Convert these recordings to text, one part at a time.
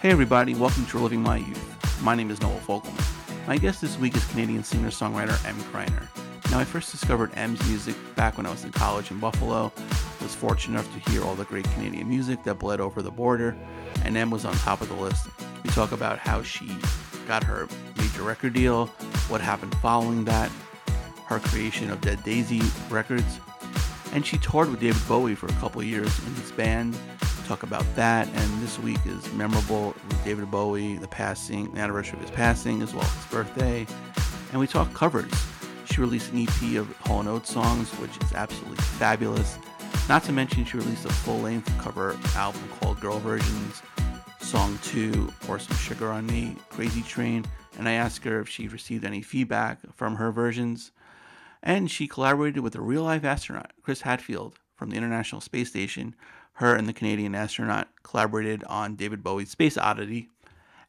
Hey everybody, welcome to Reliving My Youth. My name is Noel Fogelman. My guest this week is Canadian singer-songwriter M. Gryner. Now, I first discovered M's music back when I was in college in Buffalo. Was fortunate enough to hear all the great Canadian music that bled over the border, and M was on top of the list. We talk about how she got her major record deal, what happened following that, her creation of Dead Daisy Records, and she toured with David Bowie for a couple years in his band. Talk about that, and this week is memorable with David Bowie, the passing, the anniversary of his passing, as well as his birthday, and we talk covers. She released an EP of Hall & Oates songs, which is absolutely fabulous. Not to mention, she released a full-length cover album called Girl Versions, Song 2, Pour Some Sugar on Me, Crazy Train, and I asked her if she received any feedback from her versions. And she collaborated with a real life astronaut, Chris Hadfield, from the International Space Station. Her and the Canadian astronaut collaborated on David Bowie's Space Oddity.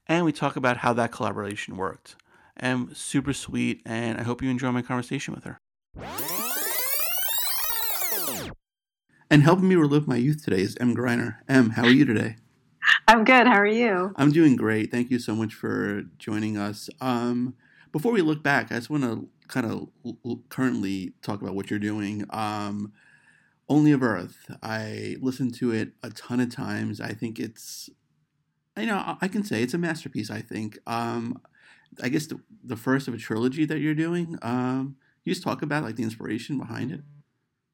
And we talk about how that collaboration worked. And super sweet, and I hope you enjoy my conversation with her. And helping me relive my youth today is M. Gryner. M, how are you today? I'm good. How are you? I'm doing great. Thank you so much for joining us. Um, before we look back, I just want to kind of l- currently talk about what you're doing. Um, Only of Earth. I listened to it a ton of times. I think it's, you know, I can say it's a masterpiece. I think. Um, I guess the, the first of a trilogy that you're doing. Um, you just talk about like the inspiration behind it.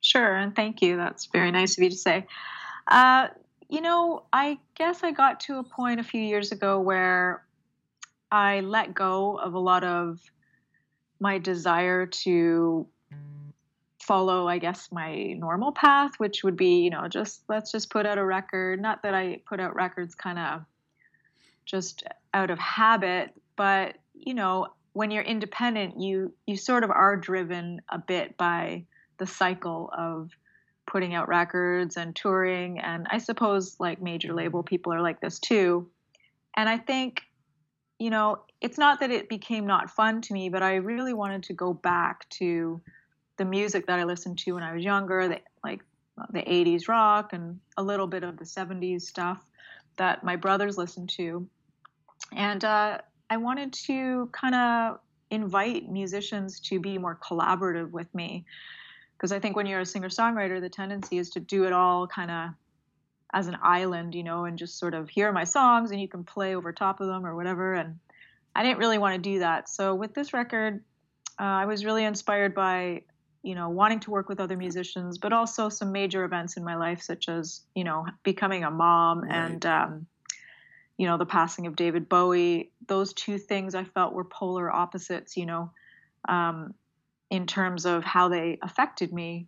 Sure, and thank you. That's very nice of you to say. Uh, you know, I guess I got to a point a few years ago where I let go of a lot of my desire to follow, I guess, my normal path, which would be, you know, just let's just put out a record. Not that I put out records kind of just out of habit, but you know, when you're independent, you you sort of are driven a bit by the cycle of putting out records and touring and I suppose like major label people are like this too. And I think you know, it's not that it became not fun to me, but I really wanted to go back to the music that I listened to when I was younger, the, like the 80s rock and a little bit of the 70s stuff that my brothers listened to. And uh, I wanted to kind of invite musicians to be more collaborative with me. Because I think when you're a singer songwriter, the tendency is to do it all kind of as an island, you know, and just sort of hear my songs and you can play over top of them or whatever. And I didn't really want to do that. So with this record, uh, I was really inspired by, you know, wanting to work with other musicians, but also some major events in my life, such as, you know, becoming a mom right. and, um, you know, the passing of David Bowie. Those two things I felt were polar opposites, you know, um, in terms of how they affected me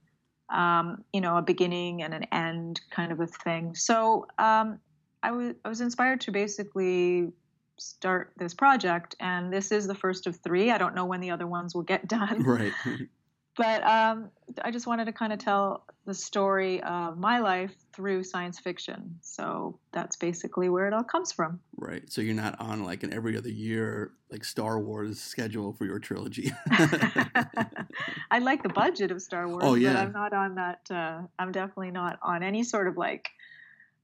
um, you know, a beginning and an end kind of a thing. So um, I was I was inspired to basically start this project, and this is the first of three. I don't know when the other ones will get done. Right. but um, I just wanted to kind of tell the story of my life through science fiction. So that's basically where it all comes from. Right. So you're not on like an every other year like Star Wars schedule for your trilogy. I like the budget of Star Wars, oh, yeah. but I'm not on that. Uh, I'm definitely not on any sort of like,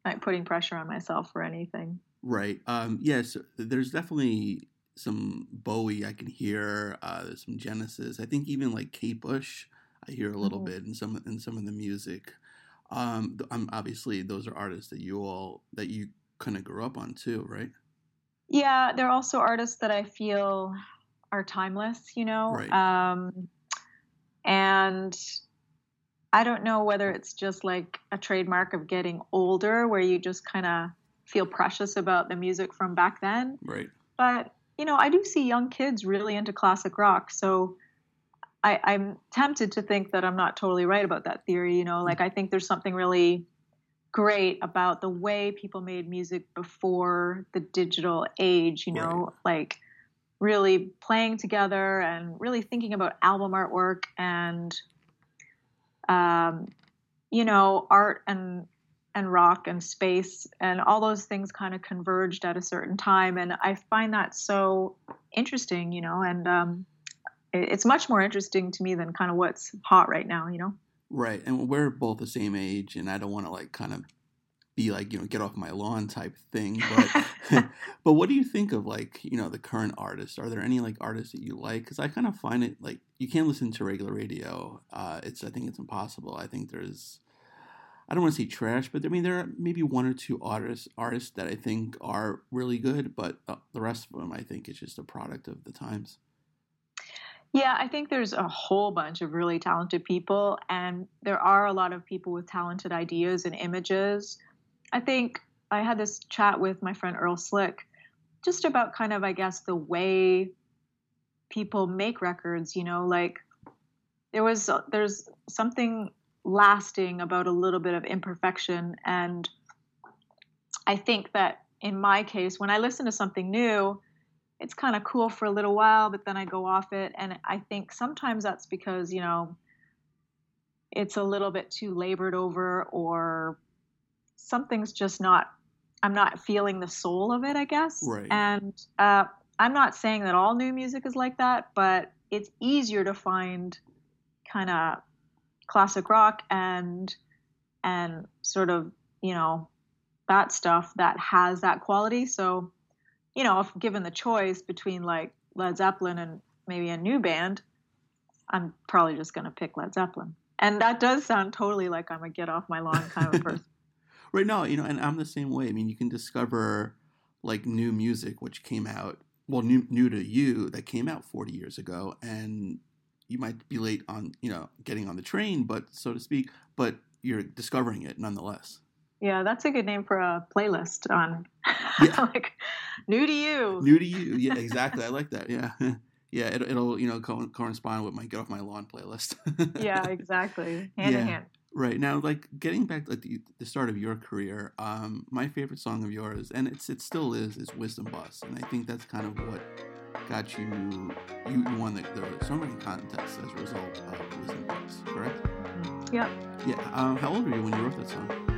like putting pressure on myself for anything. Right. Um, yes. There's definitely some Bowie I can hear. Uh, there's some Genesis. I think even like Kate Bush I hear a little mm-hmm. bit in some in some of the music. Um, I'm obviously those are artists that you all that you kind of grew up on too, right? Yeah, they're also artists that I feel are timeless. You know, right. um, and I don't know whether it's just like a trademark of getting older, where you just kind of feel precious about the music from back then. Right. But you know, I do see young kids really into classic rock, so I, am tempted to think that I'm not totally right about that theory. You know, like I think there's something really great about the way people made music before the digital age. You know, right. like really playing together and really thinking about album artwork and, um, you know, art and and rock and space and all those things kind of converged at a certain time. And i find that so interesting you know and um, it's much more interesting to me than kind of what's hot right now you know? Right and we're both the same age and i don't want to like kind of be like you know get off my lawn type thing but but what do you think of like you know the current artists? Are there any like artists that you like? Because i kind of find it like you can't listen to regular radio uh it's i think it's impossible. I think there's i don't want to say trash but i mean there are maybe one or two artists artists that i think are really good but uh, the rest of them i think is just a product of the times yeah, I think there's a whole bunch of really talented people, and there are a lot of people with talented ideas and images. I think I had this chat with my friend Earl Slick just about kind of, I guess, the way people make records, you know, like there was, there's something lasting about a little bit of imperfection. And I think that in my case, when I listen to something new, it's kind of cool for a little while, but then I go off it. And I think sometimes that's because, you know, it's a little bit too labored over or something's just not, I'm not feeling the soul of it, I guess. Right. And uh, I'm not saying that all new music is like that, but it's easier to find kind of classic rock and and sort of you know that stuff that has that quality so you know, if given the choice between like Led Zeppelin and maybe a new band, I'm probably just going to pick Led Zeppelin. And that does sound totally like I'm a get off my lawn kind of person. right now, you know, and I'm the same way. I mean, you can discover like new music which came out well new new to you that came out 40 years ago and you might be late on, you know, getting on the train, but so to speak, but you're discovering it nonetheless. Yeah, that's a good name for a playlist on yeah. like new to you. New to you. Yeah, exactly. I like that. Yeah. Yeah, it, will you know co- correspond with my get off my lawn playlist. yeah, exactly. Hand yeah. in hand. Right now, like getting back to like, the, the start of your career, um, my favorite song of yours, and it's it still is, is "Wisdom Bus," and I think that's kind of what got you you, you won the, the songwriting contest as a result of "Wisdom Bus," correct? Yep. Yeah. Um, how old were you when you wrote that song?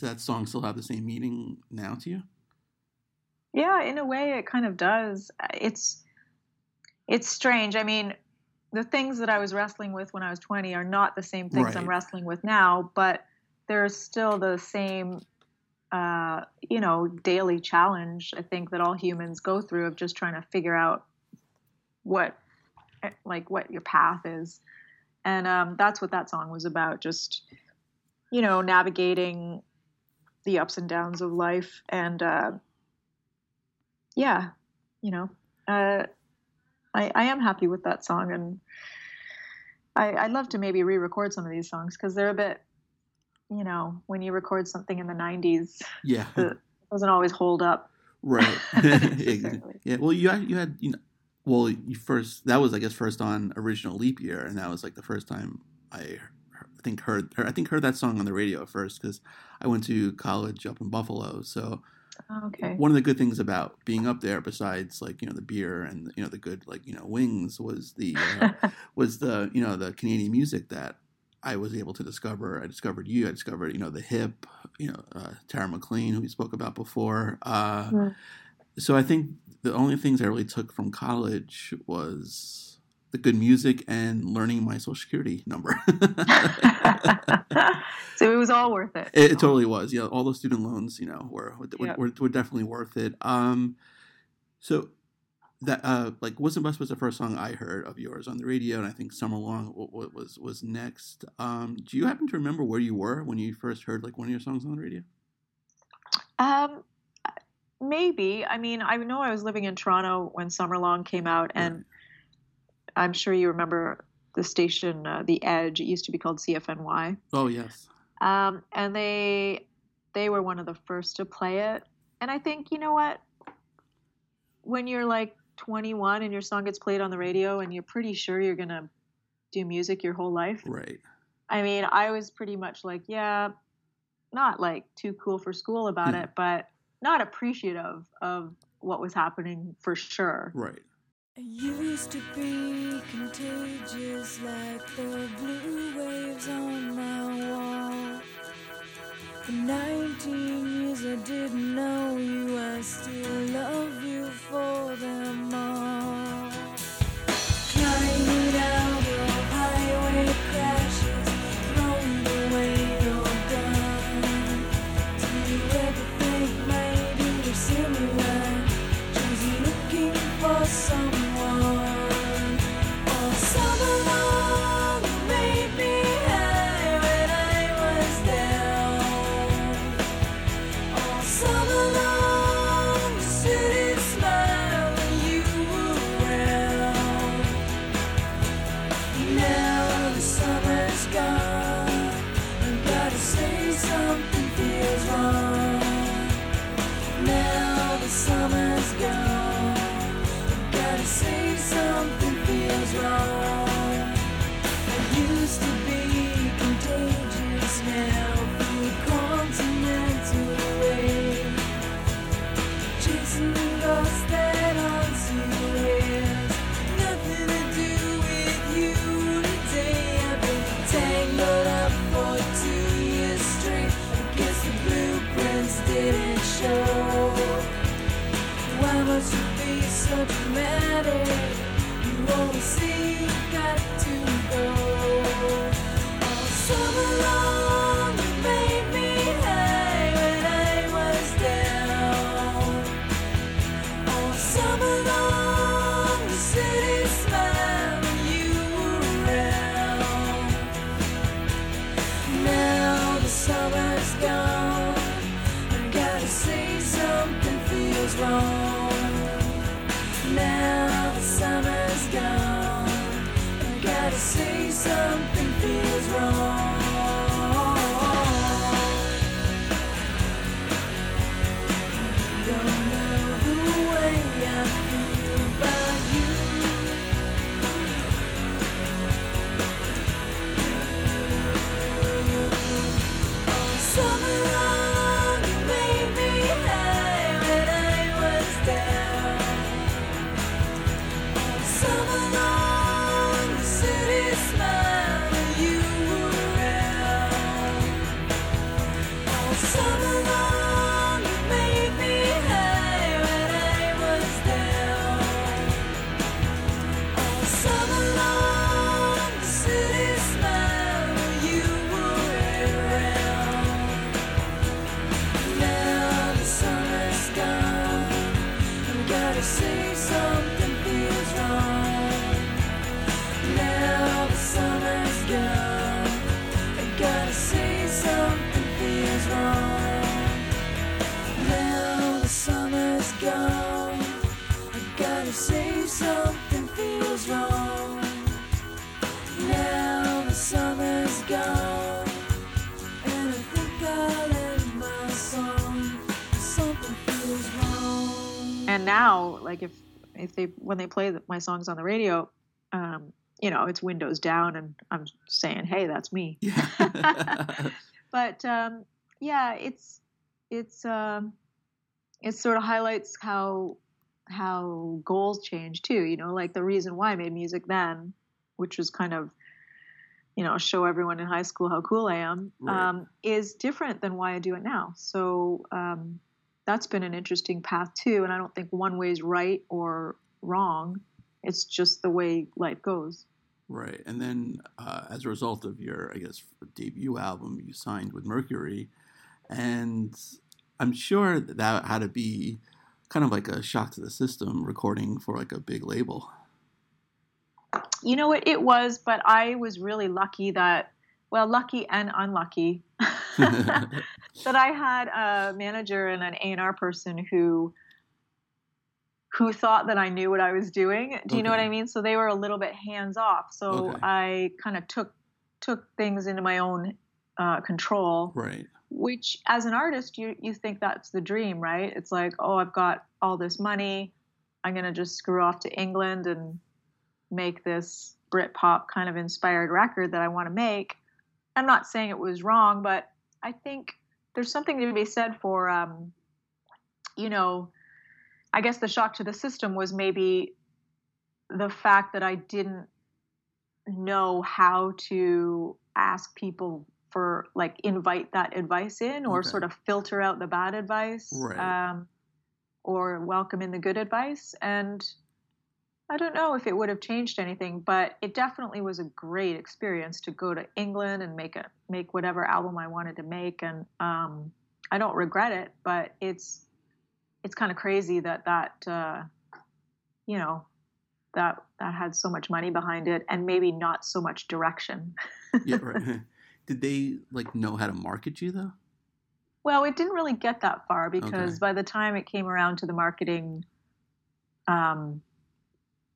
Does that song still have the same meaning now to you? Yeah, in a way it kind of does. It's it's strange. I mean, the things that I was wrestling with when I was 20 are not the same things I'm wrestling with now, but there's still the same uh, you know, daily challenge I think that all humans go through of just trying to figure out what like what your path is. And um, that's what that song was about, just you know, navigating the ups and downs of life and uh, yeah, you know, uh, I, I am happy with that song, and I, I'd love to maybe re-record some of these songs because they're a bit, you know, when you record something in the '90s, Yeah. it doesn't always hold up. Right. Exactly. yeah. Well, you had, you had you know, well, you first that was I guess first on original leap year, and that was like the first time I, I think heard I think heard that song on the radio first because I went to college up in Buffalo. So Okay. one of the good things about being up there, besides like you know the beer and you know the good like you know wings, was the uh, was the you know the Canadian music that I was able to discover. I discovered you. I discovered you know the hip, you know uh, Tara McLean, who we spoke about before. Uh, Mm. So I think the only things I really took from college was the good music and learning my social security number. so it was all worth it. It, it totally was. Yeah, all those student loans, you know, were were, Yep. were, were definitely worth it. Um, so that uh, like "Wisdom Bus" was the first song I heard of yours on the radio, and I think "Summer Long" was was next. Um, do you happen to remember where you were when you first heard like one of your songs on the radio? Um, maybe. I mean, I know I was living in Toronto when "Summer Long" came out, and I'm sure you remember the station, uh, The Edge. It used to be called CFNY, Oh yes, um, and they they were one of the first to play it. And I think you know what, when you're like 21 and your song gets played on the radio, and you're pretty sure you're gonna do music your whole life. right. I mean, I was pretty much like, yeah, not like too cool for school about Hmm. it, but not appreciative of what was happening for sure. Right. I used to be contagious like the blue waves on my wall. For 19 years I didn't know you, I still love you for them gone. I gotta say something feels wrong. You say you got to go. All summer long, when they play the, my songs on the radio um you know it's windows down and i'm saying hey that's me Yeah. but um yeah it's it's um it sort of highlights how how goals change too you know like the reason why i made music then which was kind of you know show everyone in high school how cool i am Right. um, is different than why i do it now so um, that's been an interesting path too and i don't think one way is right or wrong. It's just the way life goes. Right, and then uh, as a result of your, I guess, debut album, you signed with Mercury, and I'm sure that, that had to be kind of like a shock to the system, recording for like a big label. You know what it was, but I was really lucky that, well, lucky and unlucky. That I had a manager and an A&R person who who thought that I knew what I was doing. Do you know what I mean? So they were a little bit hands off. So Okay. I kind of took took things into my own uh, control. right, which as an artist you you think that's the dream right it's like oh i've got all this money i'm going to just screw off to england and make this britpop kind of inspired record that i want to make i'm not saying it was wrong but i think there's something to be said for um, you know i guess the shock to the system was maybe the fact that i didn't know how to ask people for like invite that advice in or Okay. sort of filter out the bad advice Right. um, or welcome in the good advice and i don't know if it would have changed anything but it definitely was a great experience to go to england and make a make whatever album i wanted to make and um, i don't regret it but it's it's kind of crazy that that uh, you know that that had so much money behind it and maybe not so much direction yeah, right. Did they like know how to market you though? Well, it didn't really get that far because Okay. by the time it came around to the marketing, um,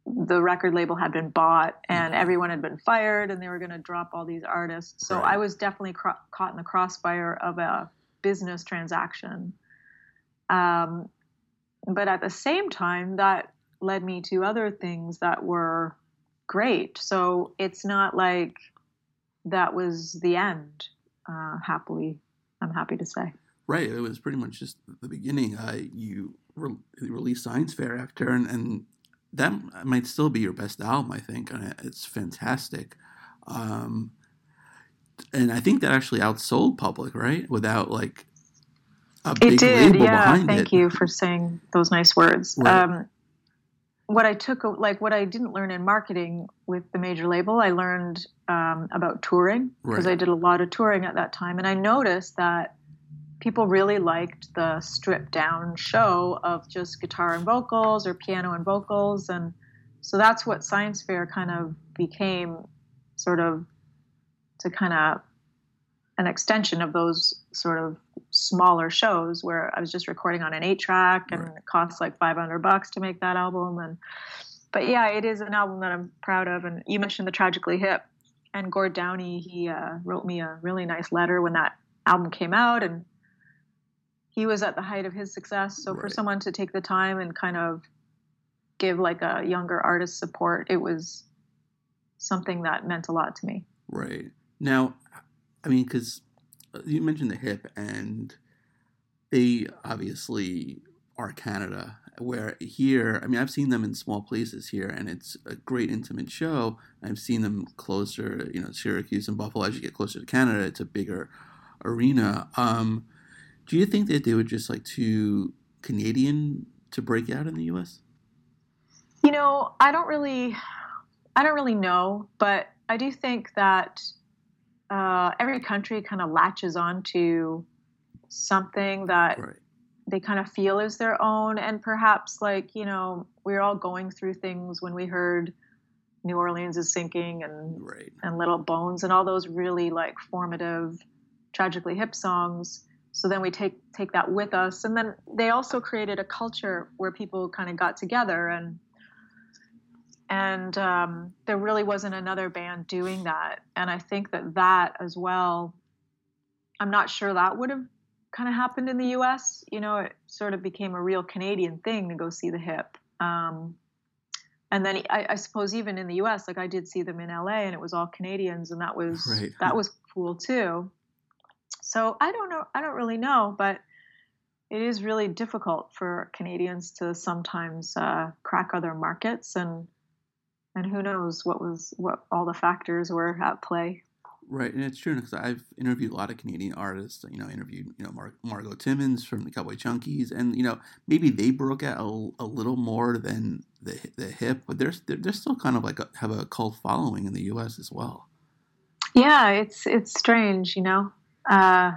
the record label had been bought and Mhm. everyone had been fired and they were going to drop all these artists. So Right. I was definitely cro- caught in the crossfire of a business transaction. Um, but at the same time, that led me to other things that were great. So it's not like that was the end, uh, happily, I'm happy to say. Right, it was pretty much just the beginning. Uh, you re- released Science Fair after, and, and that might still be your best album. I think, and it's fantastic. Um, and I think that actually outsold Public, right? Without like a It did, label yeah. behind Thank it. you for saying those nice words. Right. Um, what I took, like what I didn't learn in marketing with the major label, I learned um, about touring because Right. I did a lot of touring at that time, and I noticed that people really liked the stripped down show of just guitar and vocals or piano and vocals, and so that's what Science Fair kind of became, sort of, to kind of an extension of those sort of smaller shows where I was just recording on an eight track and Right. it costs like 500 bucks to make that album. And, but yeah, it is an album that I'm proud of. And you mentioned the Tragically Hip and Gord Downie, he uh, wrote me a really nice letter when that album came out and he was at the height of his success. So for someone to take the time and kind of give like a younger artist support, it was something that meant a lot to me. Right. Now, I mean, because you mentioned the hip, and they obviously are Canada, where here, I mean, I've seen them in small places here, and it's a great intimate show. I've seen them closer, you know, Syracuse and Buffalo. As you get closer to Canada, it's a bigger arena. Um, do you think that they were just like too Canadian to break out in the U.S.? You know, I don't really, I don't really know, but I do think that uh, every country kind of latches onto something that Right. they kind of feel is their own, and perhaps like you know, we are all going through things when we heard New Orleans is sinking and Right. and Little Bones and all those really like formative, tragically hip songs. So then we take take that with us, and then they also created a culture where people kind of got together and and um, there really wasn't another band doing that. And I think that that as well, I'm not sure that would have kind of happened in the U.S. You know, it sort of became a real Canadian thing to go see the hip. Um, and then I, I suppose even in the U.S., like I did see them in L.A. and it was all Canadians, and that was Right. that was cool too. So I don't know. I don't really know, but it is really difficult for Canadians to sometimes uh, crack other markets, and and who knows what was what all the factors were at play. Right, and it's true because I've interviewed a lot of Canadian artists. You know, interviewed you know Mar- Margot Timmins from the Cowboy Junkies, and you know maybe they broke out a, a little more than the the hip, but they're they're, they're still kind of like a, have a cult following in the U.S. as well. Yeah, it's it's strange, you know. Uh,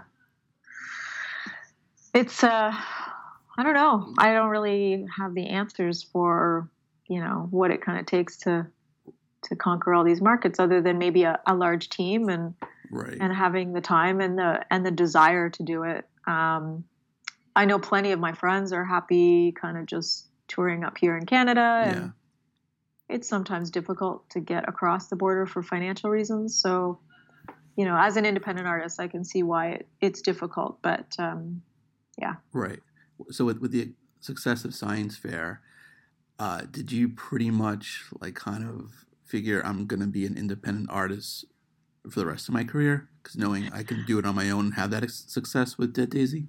it's uh, I don't know. I don't really have the answers for you know what it kind of takes to to conquer all these markets, other than maybe a, a large team and Right, and having the time and the and the desire to do it. Um, I know plenty of my friends are happy, kind of just touring up here in Canada, and yeah, it's sometimes difficult to get across the border for financial reasons. So, you know, as an independent artist, I can see why it, it's difficult. But um, yeah. right. So with with the success of Science Fair, uh, did you pretty much like kind of figure I'm going to be an independent artist for the rest of my career? Because knowing I can do it on my own and have that success with Dead Daisy.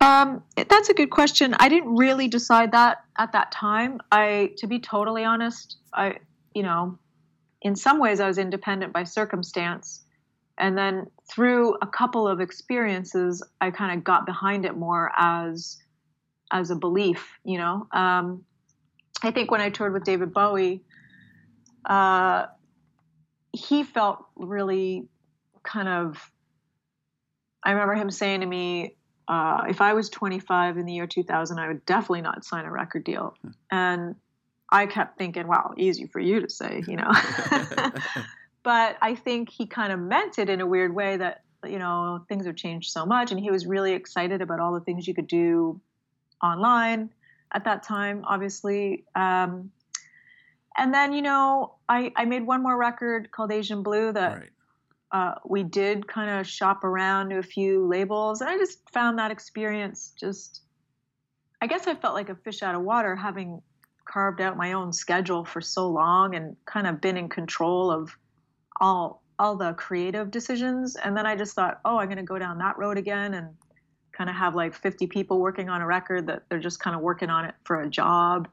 um, that's a good question. I didn't really decide that at that time. I, to be totally honest, I, you know, in some ways I was independent by circumstance. And then through a couple of experiences, I kind of got behind it more as as a belief, you know. Um, I think when I toured with David Bowie, uh, he felt really kind of. I remember him saying to me, uh, "If I was 25 in the year 2000, I would definitely not sign a record deal." And I kept thinking, "Wow, easy for you to say," you know. but I think he kind of meant it in a weird way that you know things have changed so much, and he was really excited about all the things you could do online at that time, obviously. Um, and then you know, I I made one more record called Asian Blue that right. uh, we did kind of shop around to a few labels, and I just found that experience just. I guess I felt like a fish out of water, having carved out my own schedule for so long and kind of been in control of all all the creative decisions. And then I just thought, oh, I'm going to go down that road again and kind of have like 50 people working on a record that they're just kind of working on it for a job.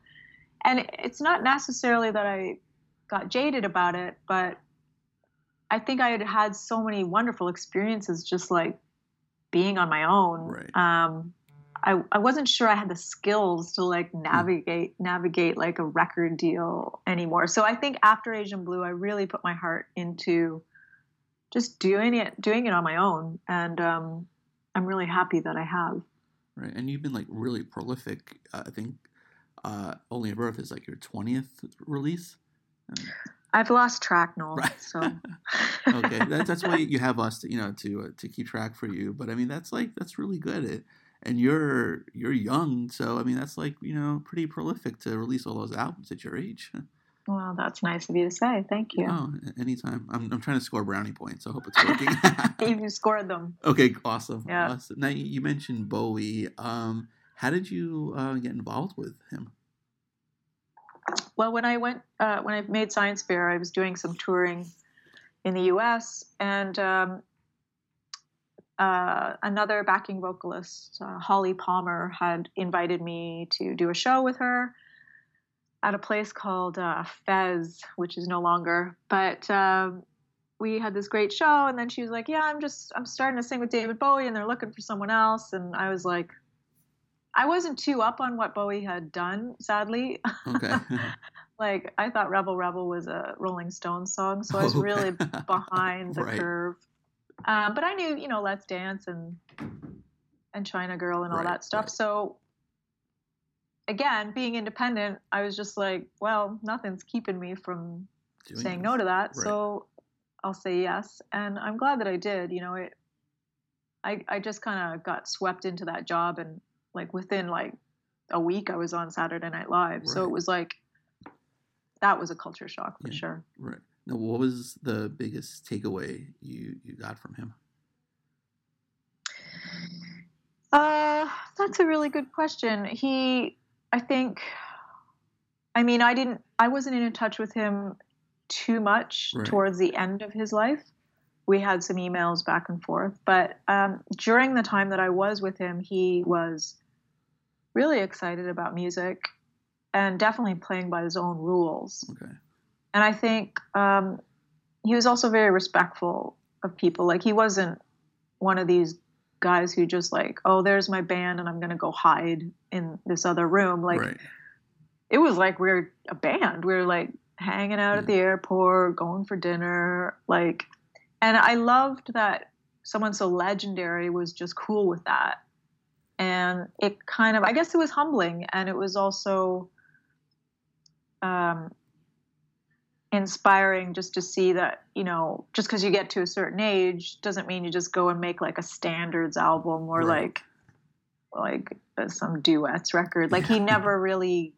And it's not necessarily that I got jaded about it, but I think I had had so many wonderful experiences just like being on my own. Right. Um, I, I wasn't sure I had the skills to like navigate navigate like a record deal anymore. So I think after Asian Blue, I really put my heart into just doing it doing it on my own, and um, I'm really happy that I have. Right, and you've been like really prolific. Uh, I think uh, Only of Earth is like your twentieth release. Um, I've lost track, Noel. Right. So okay, that, that's why you have us, to, you know, to uh, to keep track for you. But I mean, that's like that's really good. It, and you're you're young, so I mean, that's like you know pretty prolific to release all those albums at your age. well, that's nice of you to say. Thank you. Oh, anytime. I'm I'm trying to score brownie points. I hope it's working. you scored them. okay, awesome. Yeah. Awesome. Now you you mentioned Bowie. Um, how did you uh, get involved with him? Well, when I went, uh, when I made Science Fair, I was doing some touring in the U.S. and um, uh, another backing vocalist, uh, Holly Palmer, had invited me to do a show with her at a place called uh, Fez, which is no longer. But um, we had this great show, and then she was like, "Yeah, I'm just I'm starting to sing with David Bowie, and they're looking for someone else." And I was like, I wasn't too up on what Bowie had done, sadly. Okay. like I thought Rebel Rebel was a Rolling Stones song, so I was really behind the Right. curve. Um, but I knew, you know, Let's Dance and and China Girl and all Right, that stuff. right. So again, being independent, I was just like, well, nothing's keeping me from doing saying this. no to that. Right. So I'll say yes, and I'm glad that I did. You know, it. I I just kind of got swept into that job, and like within like a week, I was on Saturday Night Live. So it was like that was a culture shock for Yeah. sure. Right. Now, what was the biggest takeaway you you got from him? Uh, that's a really good question. He, I think, I mean, I didn't, I wasn't in touch with him too much Right. towards the end of his life. We had some emails back and forth, but um, during the time that I was with him, he was really excited about music and definitely playing by his own rules. Okay. And I think um, he was also very respectful of people. Like he wasn't one of these guys who just like, oh, there's my band and I'm gonna go hide in this other room. Like right. it was like we are a band. We are like hanging out at the airport, going for dinner, like. And I loved that someone so legendary was just cool with that. And it kind of, I guess it was humbling and it was also um, inspiring just to see that, you know, just because you get to a certain age doesn't mean you just go and make like a standards album or Right. like, like uh, some duets record. Like he never really,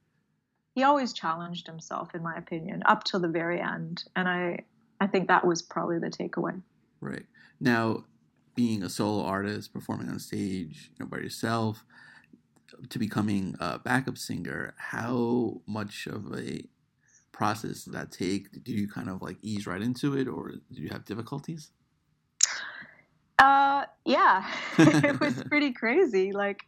he always challenged himself, in my opinion, up till the very end. And I, I think that was probably the takeaway. Right. Now, being a solo artist, performing on stage, you know, by yourself, to becoming a backup singer, how much of a process did that take? Did you kind of like ease right into it, or did you have difficulties? Uh, yeah, it was pretty crazy. Like,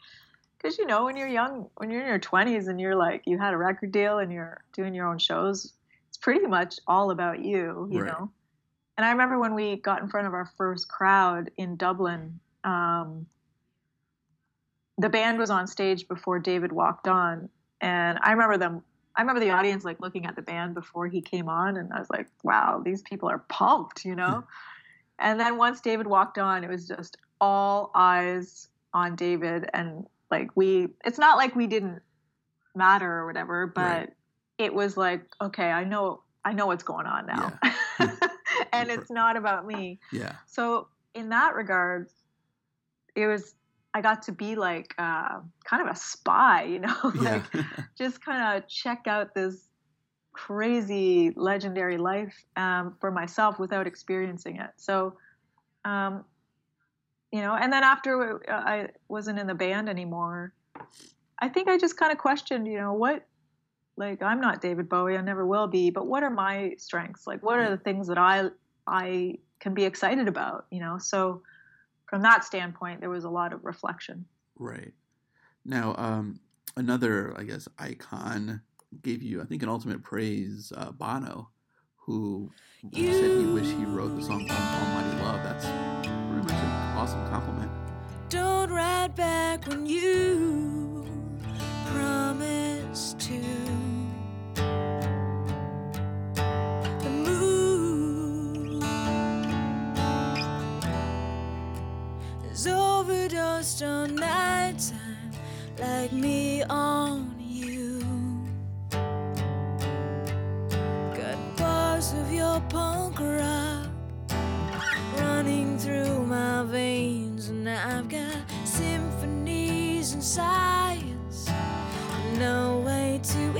because you know, when you're young, when you're in your 20s and you're like, you had a record deal and you're doing your own shows, it's pretty much all about you, you Right. know. And I remember when we got in front of our first crowd in Dublin, um, the band was on stage before David walked on, and I remember them. I remember the audience like looking at the band before he came on, and I was like, "Wow, these people are pumped," you know. and then once David walked on, it was just all eyes on David, and like we, it's not like we didn't matter or whatever, but Right. it was like, okay, I know, I know what's going on now, hmm. and it's not about me. Yeah. So in that regard, it was I got to be like uh, kind of a spy, you know, like just kind of check out this crazy legendary life um, for myself without experiencing it. So, um, you know, and then after uh, I wasn't in the band anymore, I think I just kind of questioned, you know, what, like, I'm not David Bowie, I never will be, but what are my strengths? Like, what are the things that I, I can be excited about, you know? So, from that standpoint, there was a lot of reflection. Right. Now, um, another, I guess, icon gave you, I think, an ultimate praise, uh, Bono, who said he wished he wrote the song Almighty Love. That's pretty much an awesome compliment. Don't write back when you promise to. Overdosed on nighttime, like me on you. Got bars of your punk rock running through my veins, and I've got symphonies and science, no way to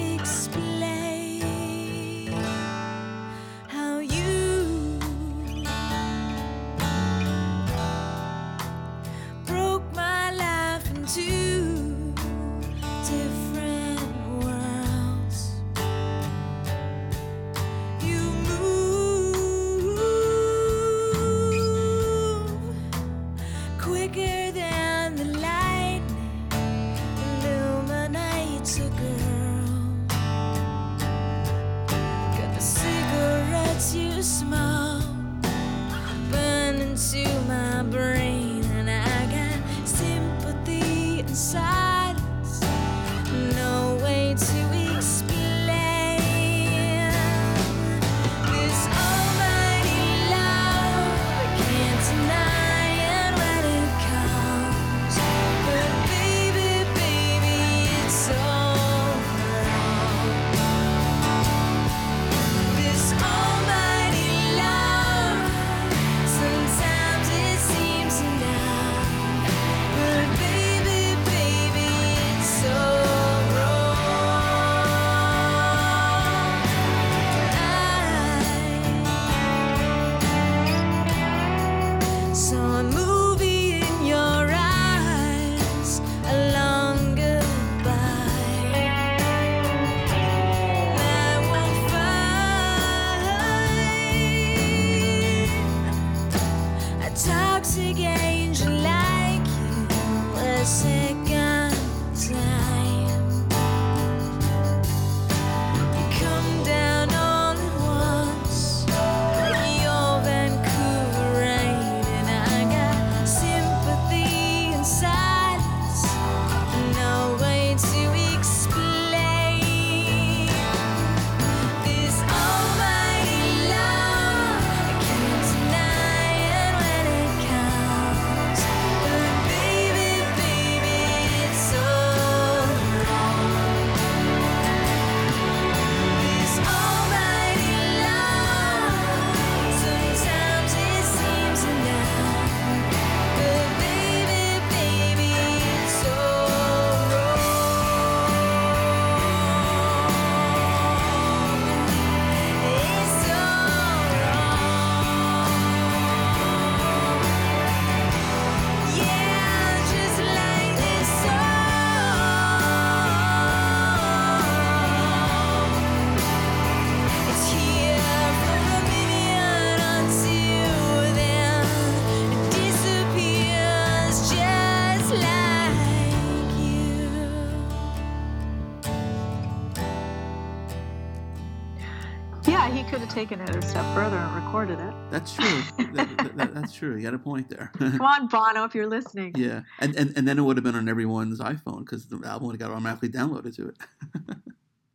could have taken it a step further and recorded it. That's true. that, that- that- that's true. You got a point there. Come on, Bono, if you're listening. yeah, and, and and then it would have been on everyone's iPhone because the album would have got automatically downloaded to it.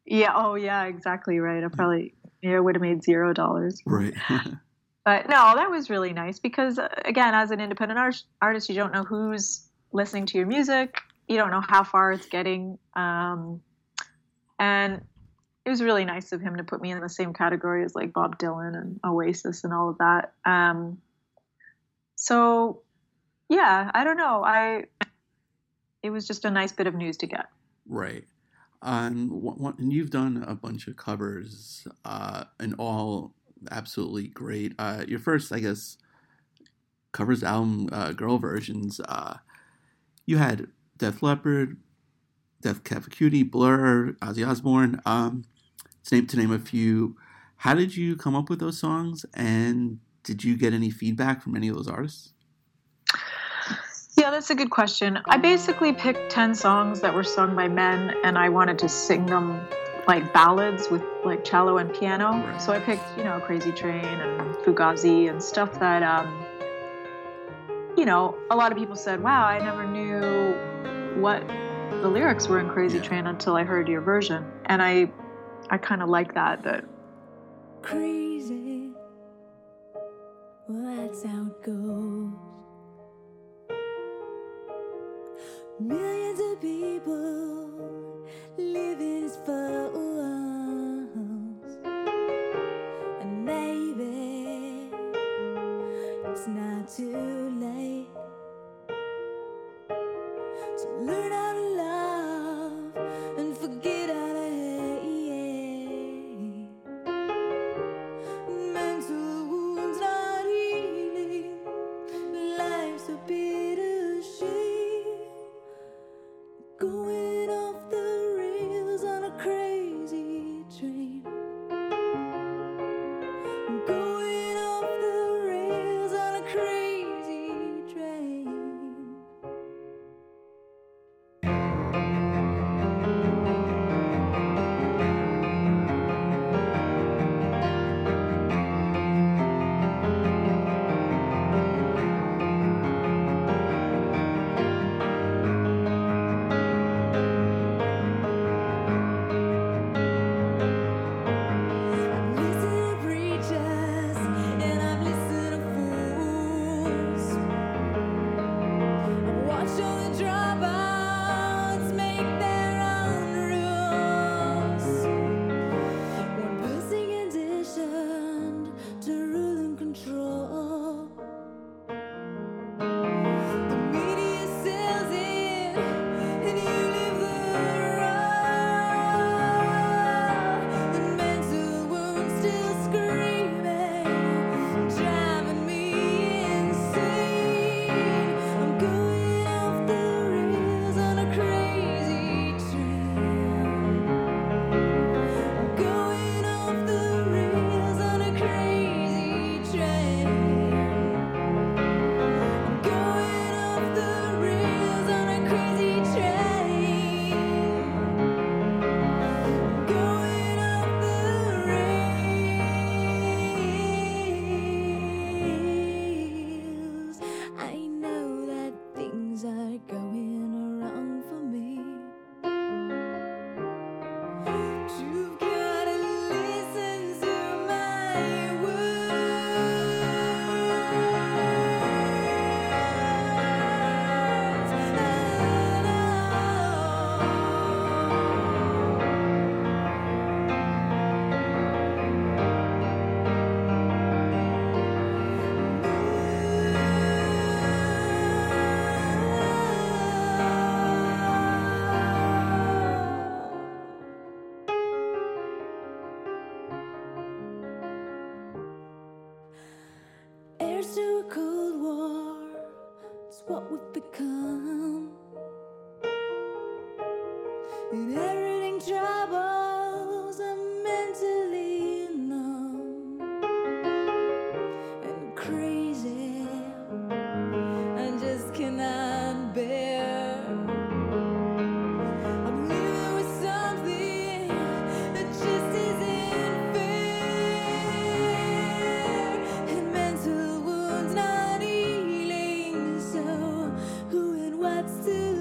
Yeah. Oh, yeah. Exactly right. I probably yeah would have made zero dollars. right. But no, that was really nice because uh, again, as an independent art- artist, you don't know who's listening to your music. You don't know how far it's getting, um, and it was really nice of him to put me in the same category as like Bob Dylan and Oasis and all of that. Um, so, yeah, I don't know. I it was just a nice bit of news to get. Right. Um, one, one, and you've done a bunch of covers, uh, and all absolutely great. Uh, your first, I guess, covers album, uh, girl versions. Uh, you had Def Leppard, Death Cab Cutie, Blur, Ozzy Osbourne. Um, to name to name a few. How did you come up with those songs, and did you get any feedback from any of those artists? Yeah, that's a good question. I basically picked 10 songs that were sung by men and I wanted to sing them like ballads with like cello and piano. Right. So I picked, you know, Crazy Train and Fugazi and stuff that um you know, a lot of people said, "Wow, I never knew what the lyrics were in Crazy Yeah. Train until I heard your version." And I I kind of like that that crazy. Well, that's how it goes. Millions of people living as foes, and maybe it's not too late to learn to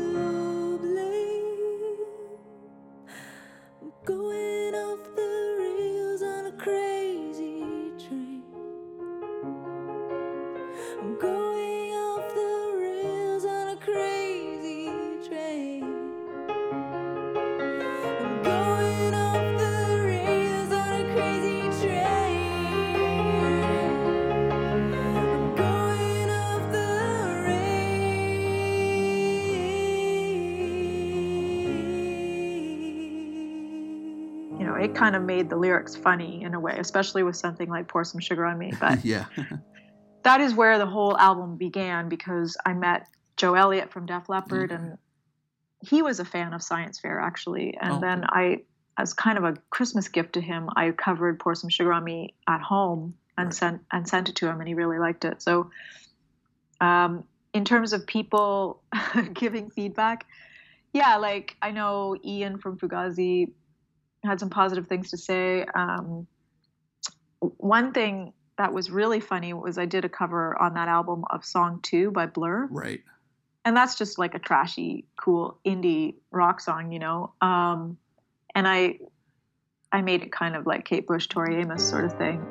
kind of made the lyrics funny in a way, especially with something like "Pour Some Sugar on Me." But yeah. that is where the whole album began because I met Joe Elliott from Def Leppard, Okay. and he was a fan of Science Fair actually. And Oh, then. I, as kind of a Christmas gift to him, I covered "Pour Some Sugar on Me" at home and Right. sent and sent it to him, and he really liked it. So, um, in terms of people giving feedback, yeah, like I know Ian from Fugazi had some positive things to say. Um, one thing that was really funny was I did a cover on that album of Song Two by Blur, Right. and that's just like a trashy, cool indie rock song, you know. Um, and I, I made it kind of like Kate Bush, Tori Amos sort of thing.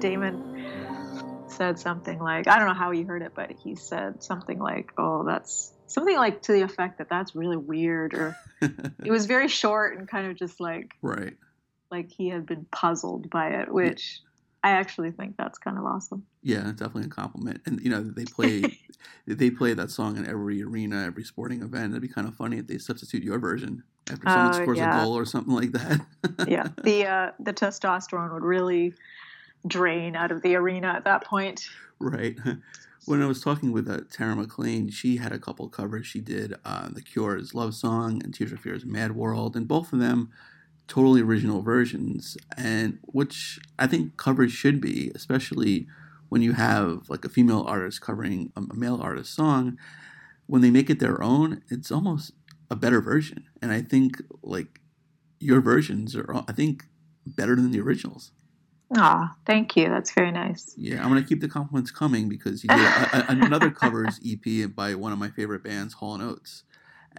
Damon said something like, I don't know how he heard it, but he said something like, "Oh, that's something like to the effect that that's really weird," or it was very short and kind of just like right. like he had been puzzled by it, which I actually think that's kind of awesome. Yeah, definitely a compliment. And you know, they play they play that song in every arena, every sporting event. It'd be kind of funny if they substitute your version after someone Oh, scores yeah. a goal or something like that. yeah, the uh, the testosterone would really drain out of the arena at that point. right. When I was talking with uh, Tara McLean, she had a couple covers. She did uh, The Cure's Love Song and Tears for Fears Mad World, and both of them totally original versions, and which I think covers should be, especially when you have like a female artist covering a male artist song. When they make it their own, it's almost a better version, and I think like your versions are, I think, better than the originals. Aw, thank you. That's very nice. Yeah, I'm gonna keep the compliments coming because you did a, a, another covers EP by one of my favorite bands, Hall and Oates,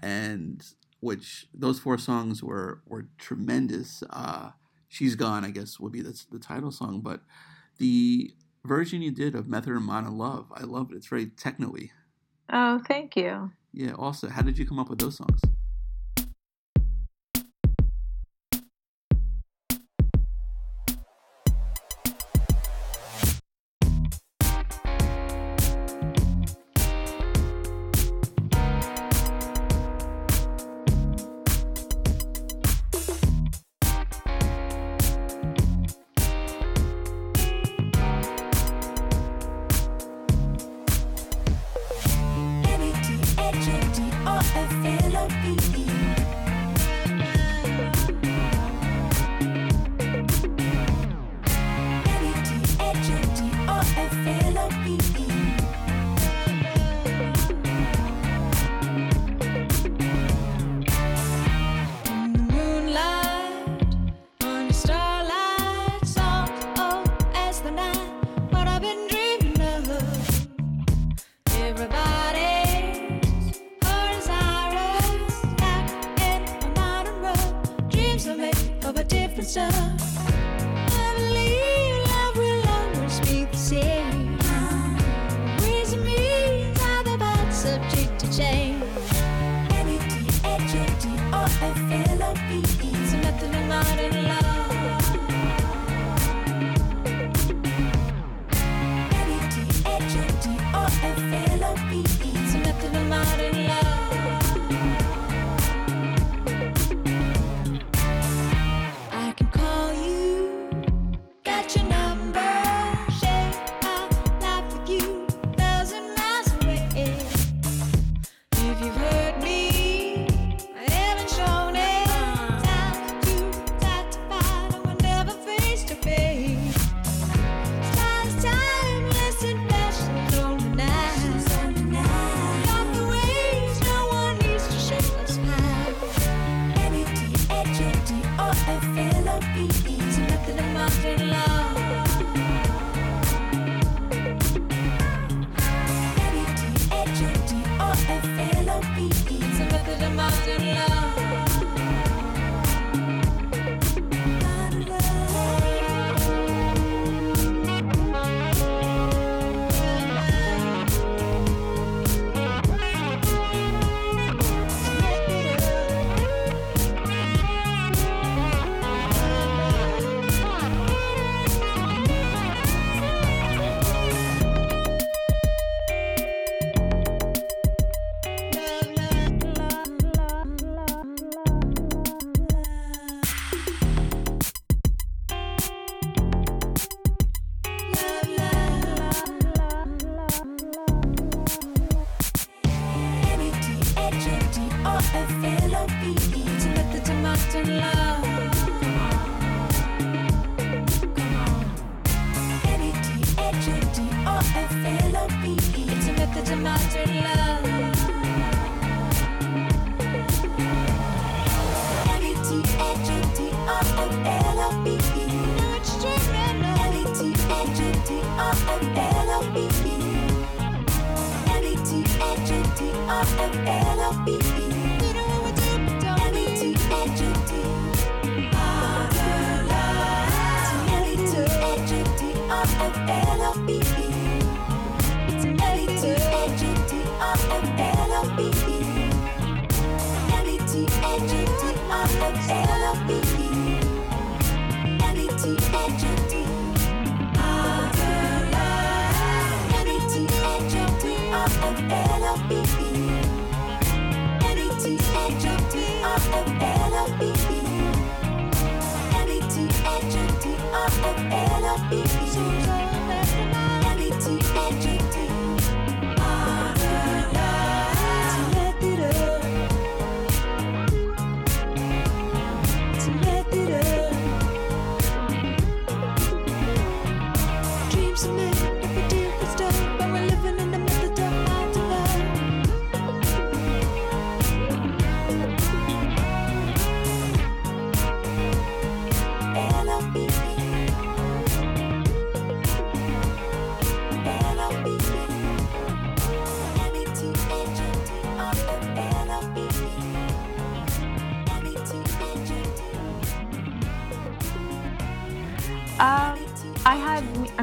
and which those four songs were were tremendous. Uh, She's Gone, I guess, would be the, the title song, but the version you did of Method and Love, I love it. It's very techno-y. Oh, thank you. Yeah. Also, how did you come up with those songs?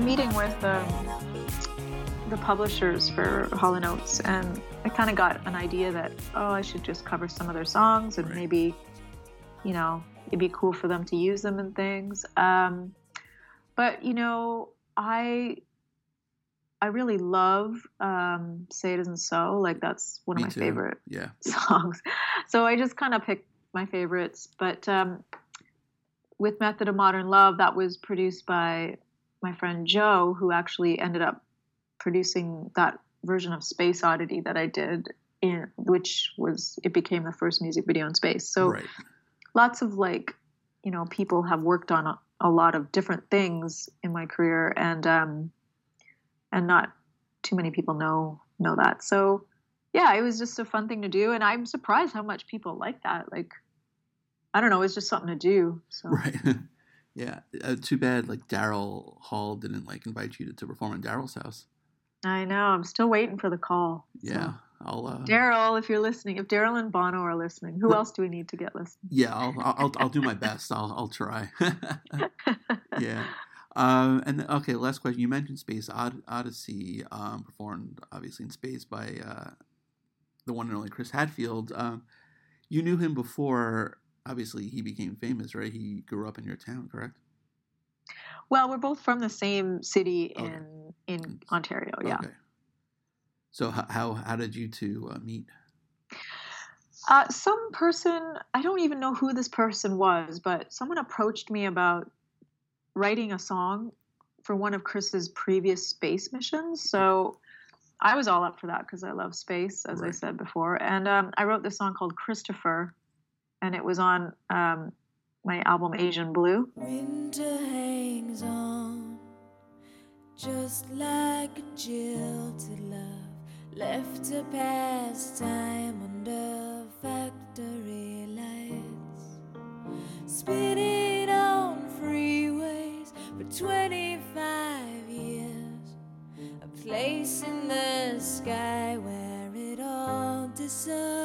I'm meeting with um, the publishers for Hall and Oates, and I kind of got an idea that oh, I should just cover some of their songs, and Right. maybe, you know, it'd be cool for them to use them and things. Um, but you know, I I really love um, "Say It Isn't So." Like that's one of my too. favorite Yeah. songs. So I just kind of picked my favorites. But um, with Method of Modern Love, that was produced by my friend Joe, who actually ended up producing that version of Space Oddity that I did, in which was it became the first music video in space. So right. lots of like, you know, people have worked on a, a lot of different things in my career, and um, and not too many people know know that. So yeah, it was just a fun thing to do, and I'm surprised how much people like that. Like, I don't know, it's just something to do. So Right. yeah. Uh, too bad like Daryl Hall didn't like invite you to, to perform in Daryl's house. I know I'm still waiting for the call. So, Yeah. I'll uh Daryl, if you're listening, if Daryl and Bono are listening, who else do we need to get listening? yeah, I'll I'll I'll, I'll do my best. I'll I'll try. yeah. Um, and then- okay, last question. You mentioned Space Od- Odyssey, um, performed obviously in space by uh, the one and only Chris Hadfield. Um, you knew him before. Obviously, he became famous, right? He grew up in your town, correct? Well, we're both from the same city Okay. in in Ontario. Yeah. Okay. So how how, did you two uh, meet? Uh, some person, I don't even know who this person was, but someone approached me about writing a song for one of Chris's previous space missions. So I was all up for that because I love space, as I said before. And um, I wrote this song called Christopher, and it was on um, my album Asianblue. Winter hangs on, just like a jilted love, left to pass time under factory lights, spinning on freeways for 25 years, a place in the sky where it all disappears.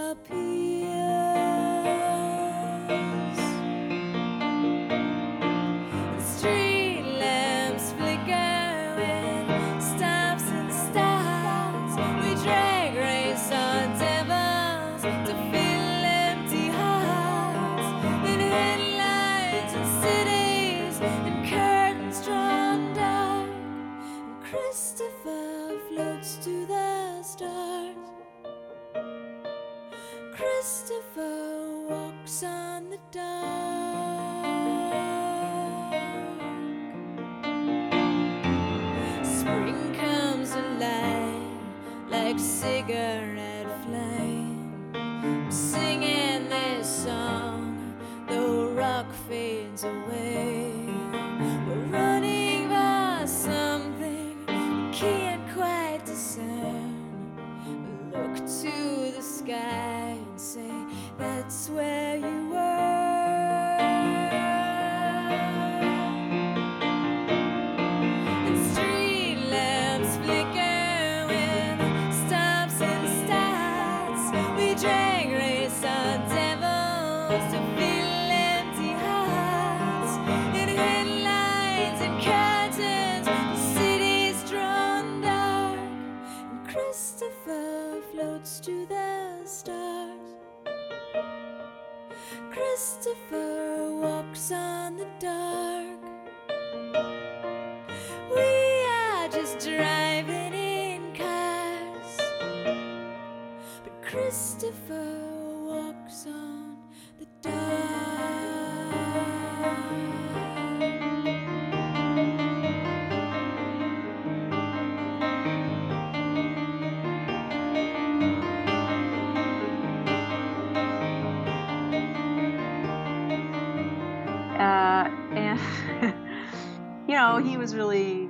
Christopher walks on the dark. uh, and you know he was really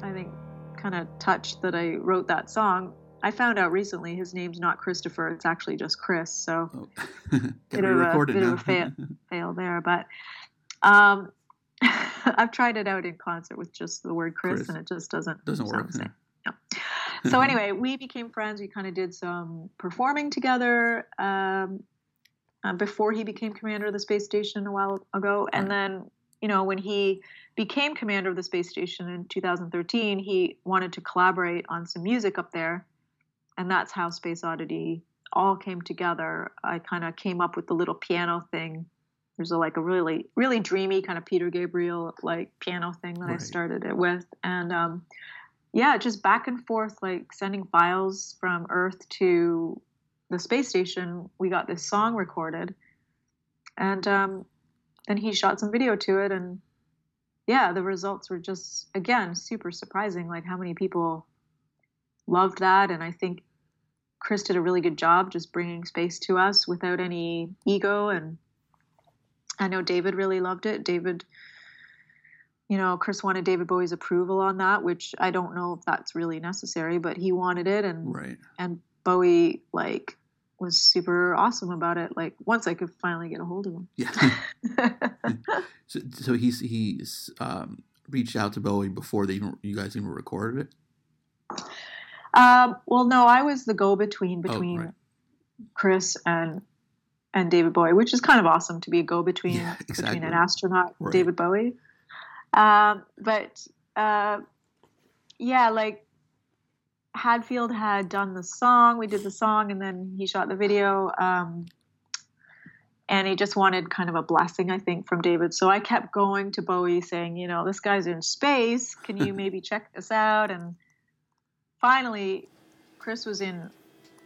i think kind of touched that i wrote that song i found out recently his name's not christopher it's actually just chris so Oh. Bit of a- bit of a fail. fail there but um i've tried it out in concert with just the word chris, Chris. and it just doesn't Doesn't work. yeah. so anyway we became friends we kind of did some performing together um, uh, before he became commander of the space station a while ago and Right. then you know, when he became commander of the space station in 2013, he wanted to collaborate on some music up there. And that's how Space Oddity all came together. I kind of came up with the little piano thing. There's a, like a really, really dreamy kind of Peter Gabriel like piano thing that I started it with. And um, yeah, just back and forth, like sending files from Earth to the space station. We got this song recorded. And um, then he shot some video to it and yeah the results were just again super surprising like how many people loved that and i think chris did a really good job just bringing space to us without any ego and i know david really loved it david you know chris wanted david bowie's approval on that which i don't know if that's really necessary but he wanted it and Right. and bowie like was super awesome about it like once i could finally get a hold of him Yeah. so, so he's he's um, reached out to Bowie before they even, you guys even recorded it. Um, well, no, I was the go-between Oh, between right. Chris and and David Bowie, which is kind of awesome to be a go-between Yeah, between an astronaut, Right. David Bowie. Um, but uh, yeah, like Hadfield had done the song. We did the song, and then he shot the video. Um, and he just wanted kind of a blessing, I think, from David. So I kept going to Bowie saying, you know, this guy's in space. Can you maybe check this out? And finally, Chris was in,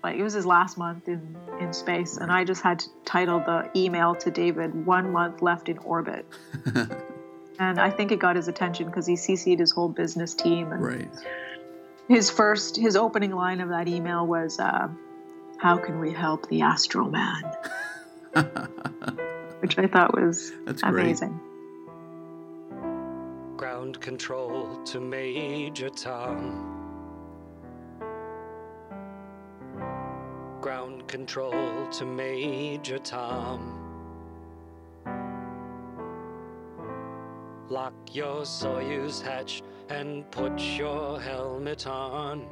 like, it was his last month in, in space. And I just had to title the email to David, One Month Left in Orbit. And I think it got his attention because he CC'd his whole business team. And right. his first, his opening line of that email was, uh, How can we help the Astro Man? Which I thought was That's great. amazing. Ground control to Major Tom. Control to Major Tom. Lock your Soyuz hatch and put your helmet on.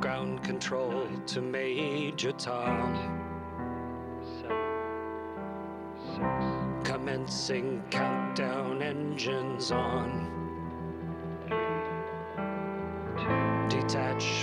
Ground control to Major Tom. Commencing countdown engines on.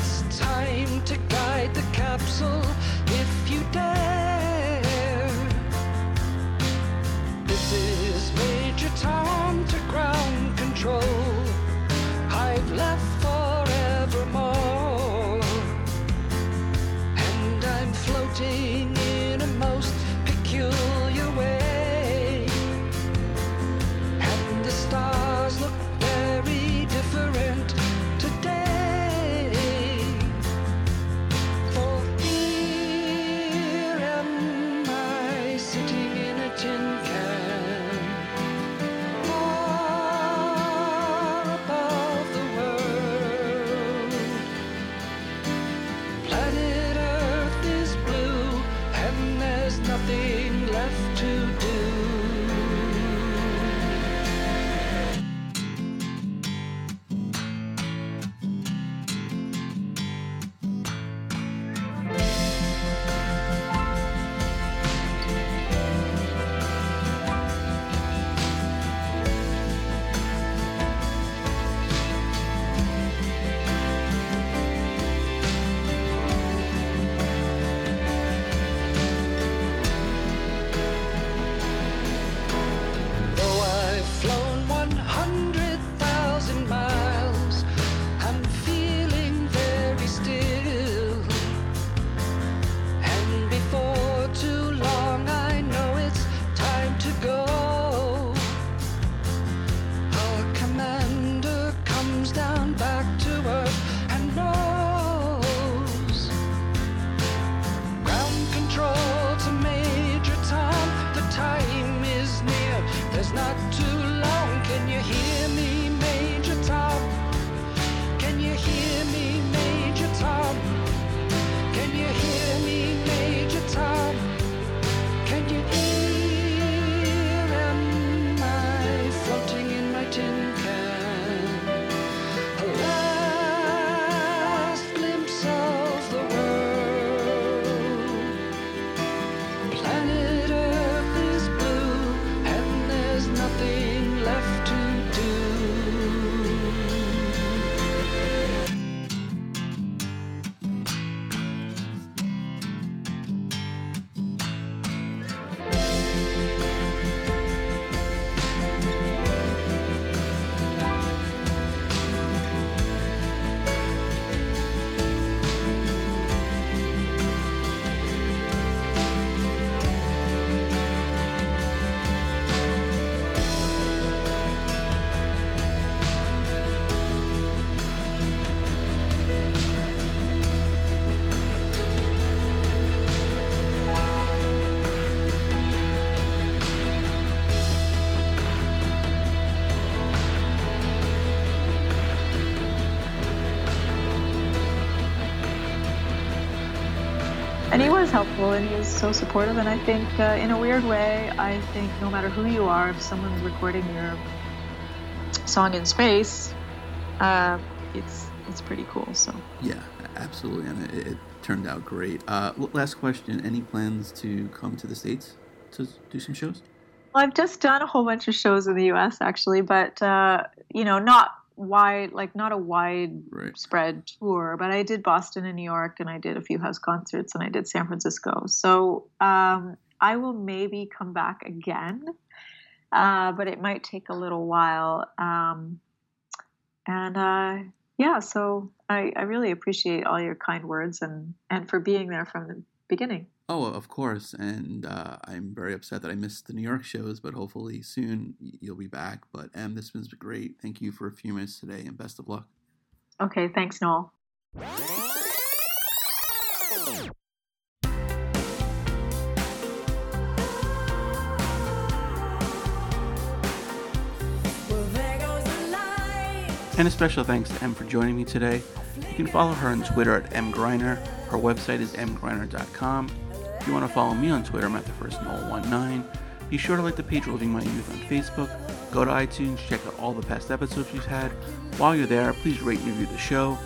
It's time to guide the capsule if you dare. Helpful and he was so supportive. And I think, uh, in a weird way, I think no matter who you are, if someone's recording your song in space, uh, it's it's pretty cool. So Yeah, absolutely, and it, it turned out great. Uh, last question: Any plans to come to the states to do some shows? well, I've just done a whole bunch of shows in the U.S. actually, but uh, you know, not wide, like not a wide Right. spread tour. But I did Boston and New York, and I did a few house concerts, and I did San Francisco. So um, I will maybe come back again, uh, but it might take a little while. Um, and uh, yeah, so I, I really appreciate all your kind words and and for being there from the beginning. Oh, of course, and uh, I'm very upset that I missed the New York shows, but hopefully soon you'll be back. But Emm, this has been great. Thank you for a few minutes today, and best of luck. Okay, thanks, Noel. Well, there goes the light. And a special thanks to Emm for joining me today. You can follow her on Twitter at emmgryner. Her website is emmgryner.com. If you want to follow me on Twitter, I'm at the first Noel19. Be sure to like the page Living My Youth on Facebook. Go to iTunes, check out all the past episodes we've had. While you're there, please rate and review the show.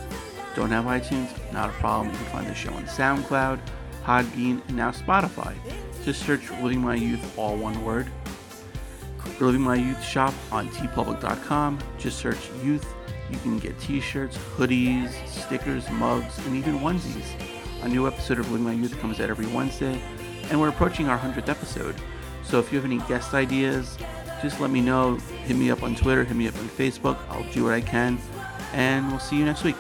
Don't have iTunes? Not a problem. You can find the show on SoundCloud, Podbean, and now Spotify. Just search Living My Youth, all one word. Living My Youth shop on teepublic.com. Just search youth. You can get t shirts, hoodies, stickers, mugs, and even onesies. A new episode of Living My Youth comes out every Wednesday, and we're approaching our 100th episode. So if you have any guest ideas, just let me know. Hit me up on Twitter, hit me up on Facebook. I'll do what I can, and we'll see you next week.